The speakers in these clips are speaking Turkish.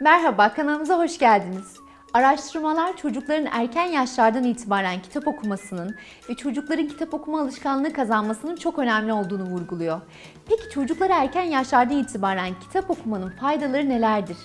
Merhaba, kanalımıza hoş geldiniz. Araştırmalar çocukların erken yaşlardan itibaren kitap okumasının ve çocukların kitap okuma alışkanlığı kazanmasının çok önemli olduğunu vurguluyor. Peki çocuklara erken yaşlardan itibaren kitap okumanın faydaları nelerdir?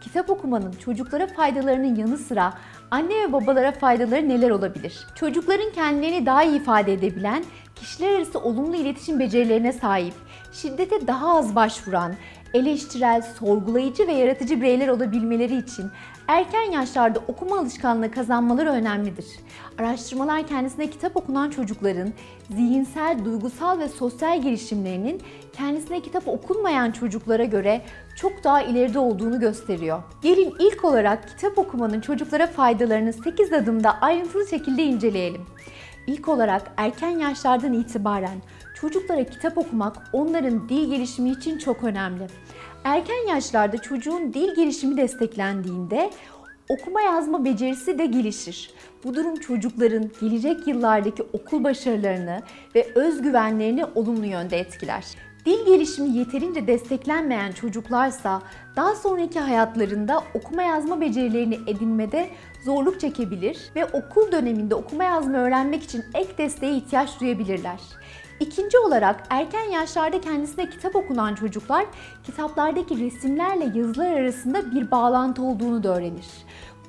Kitap okumanın çocuklara faydalarının yanı sıra anne ve babalara faydaları neler olabilir? Çocukların kendilerini daha iyi ifade edebilen, kişiler arası olumlu iletişim becerilerine sahip, şiddete daha az başvuran, eleştirel, sorgulayıcı ve yaratıcı bireyler olabilmeleri için erken yaşlarda okuma alışkanlığı kazanmaları önemlidir. Araştırmalar kendisine kitap okunan çocukların zihinsel, duygusal ve sosyal gelişimlerinin kendisine kitap okunmayan çocuklara göre çok daha ileride olduğunu gösteriyor. Gelin ilk olarak kitap okumanın çocuklara faydalarını 8 adımda ayrıntılı şekilde inceleyelim. İlk olarak erken yaşlardan itibaren çocuklara kitap okumak onların dil gelişimi için çok önemli. Erken yaşlarda çocuğun dil gelişimi desteklendiğinde okuma yazma becerisi de gelişir. Bu durum çocukların gelecek yıllardaki okul başarılarını ve özgüvenlerini olumlu yönde etkiler. Dil gelişimi yeterince desteklenmeyen çocuklarsa daha sonraki hayatlarında okuma yazma becerilerini edinmede zorluk çekebilir ve okul döneminde okuma yazma öğrenmek için ek desteğe ihtiyaç duyabilirler. İkinci olarak erken yaşlarda kendisine kitap okunan çocuklar kitaplardaki resimlerle yazılar arasında bir bağlantı olduğunu da öğrenir.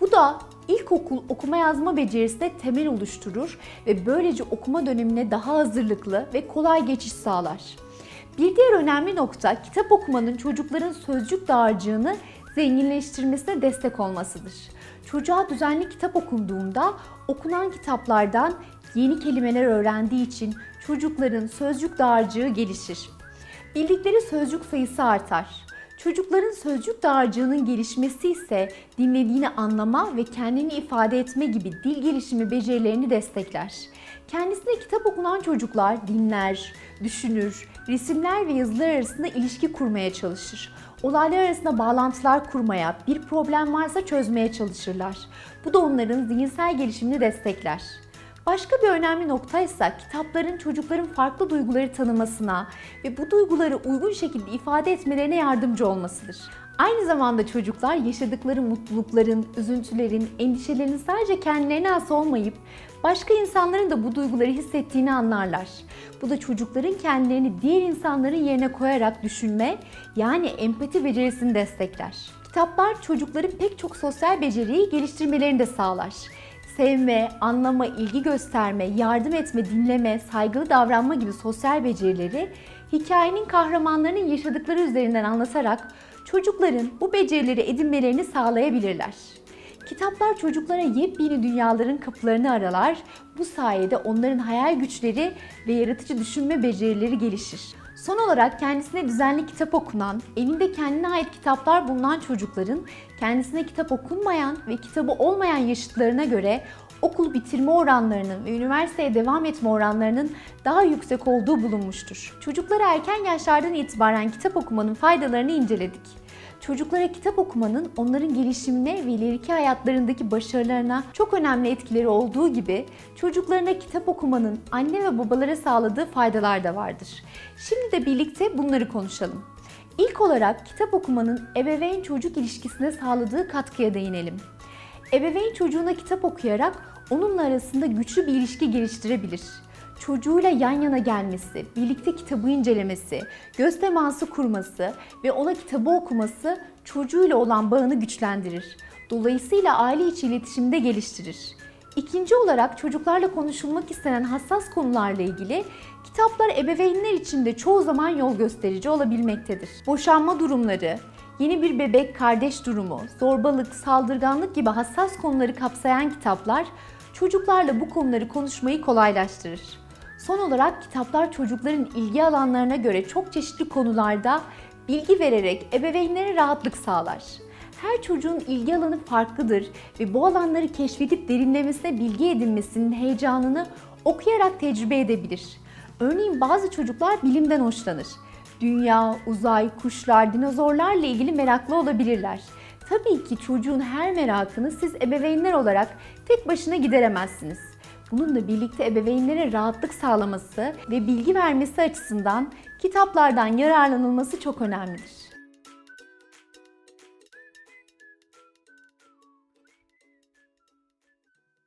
Bu da ilkokul okuma yazma becerisine temel oluşturur ve böylece okuma dönemine daha hazırlıklı ve kolay geçiş sağlar. Bir diğer önemli nokta kitap okumanın çocukların sözcük dağarcığını zenginleştirmesine destek olmasıdır. Çocuğa düzenli kitap okunduğunda okunan kitaplardan yeni kelimeler öğrendiği için çocukların sözcük dağarcığı gelişir. Bildikleri sözcük sayısı artar. Çocukların sözcük dağarcığının gelişmesi ise dinlediğini anlama ve kendini ifade etme gibi dil gelişimi becerilerini destekler. Kendisine kitap okunan çocuklar dinler, düşünür, resimler ve yazılar arasında ilişki kurmaya çalışır. Olaylar arasında bağlantılar kurmaya, bir problem varsa çözmeye çalışırlar. Bu da onların zihinsel gelişimini destekler. Başka bir önemli nokta ise kitapların çocukların farklı duyguları tanımasına ve bu duyguları uygun şekilde ifade etmelerine yardımcı olmasıdır. Aynı zamanda çocuklar yaşadıkları mutlulukların, üzüntülerin, endişelerin sadece kendilerine has olmayıp başka insanların da bu duyguları hissettiğini anlarlar. Bu da çocukların kendilerini diğer insanların yerine koyarak düşünme yani empati becerisini destekler. Kitaplar çocukların pek çok sosyal beceriyi geliştirmelerini de sağlar sevme, anlama, ilgi gösterme, yardım etme, dinleme, saygılı davranma gibi sosyal becerileri hikayenin kahramanlarının yaşadıkları üzerinden anlatarak çocukların bu becerileri edinmelerini sağlayabilirler. Kitaplar çocuklara yepyeni dünyaların kapılarını aralar. Bu sayede onların hayal güçleri ve yaratıcı düşünme becerileri gelişir. Son olarak kendisine düzenli kitap okunan, elinde kendine ait kitaplar bulunan çocukların kendisine kitap okunmayan ve kitabı olmayan yaşıtlarına göre okul bitirme oranlarının ve üniversiteye devam etme oranlarının daha yüksek olduğu bulunmuştur. Çocuklara erken yaşlardan itibaren kitap okumanın faydalarını inceledik. Çocuklara kitap okumanın onların gelişimine ve ileriki hayatlarındaki başarılarına çok önemli etkileri olduğu gibi çocuklarına kitap okumanın anne ve babalara sağladığı faydalar da vardır. Şimdi de birlikte bunları konuşalım. İlk olarak kitap okumanın ebeveyn çocuk ilişkisine sağladığı katkıya değinelim. Ebeveyn çocuğuna kitap okuyarak onunla arasında güçlü bir ilişki geliştirebilir çocuğuyla yan yana gelmesi, birlikte kitabı incelemesi, göz teması kurması ve ona kitabı okuması çocuğuyla olan bağını güçlendirir. Dolayısıyla aile içi iletişimde geliştirir. İkinci olarak çocuklarla konuşulmak istenen hassas konularla ilgili kitaplar ebeveynler için de çoğu zaman yol gösterici olabilmektedir. Boşanma durumları, yeni bir bebek kardeş durumu, zorbalık, saldırganlık gibi hassas konuları kapsayan kitaplar çocuklarla bu konuları konuşmayı kolaylaştırır. Son olarak kitaplar çocukların ilgi alanlarına göre çok çeşitli konularda bilgi vererek ebeveynlere rahatlık sağlar. Her çocuğun ilgi alanı farklıdır ve bu alanları keşfedip derinlemesine bilgi edinmesinin heyecanını okuyarak tecrübe edebilir. Örneğin bazı çocuklar bilimden hoşlanır. Dünya, uzay, kuşlar, dinozorlarla ilgili meraklı olabilirler. Tabii ki çocuğun her merakını siz ebeveynler olarak tek başına gideremezsiniz. Bununla birlikte ebeveynlere rahatlık sağlaması ve bilgi vermesi açısından kitaplardan yararlanılması çok önemlidir.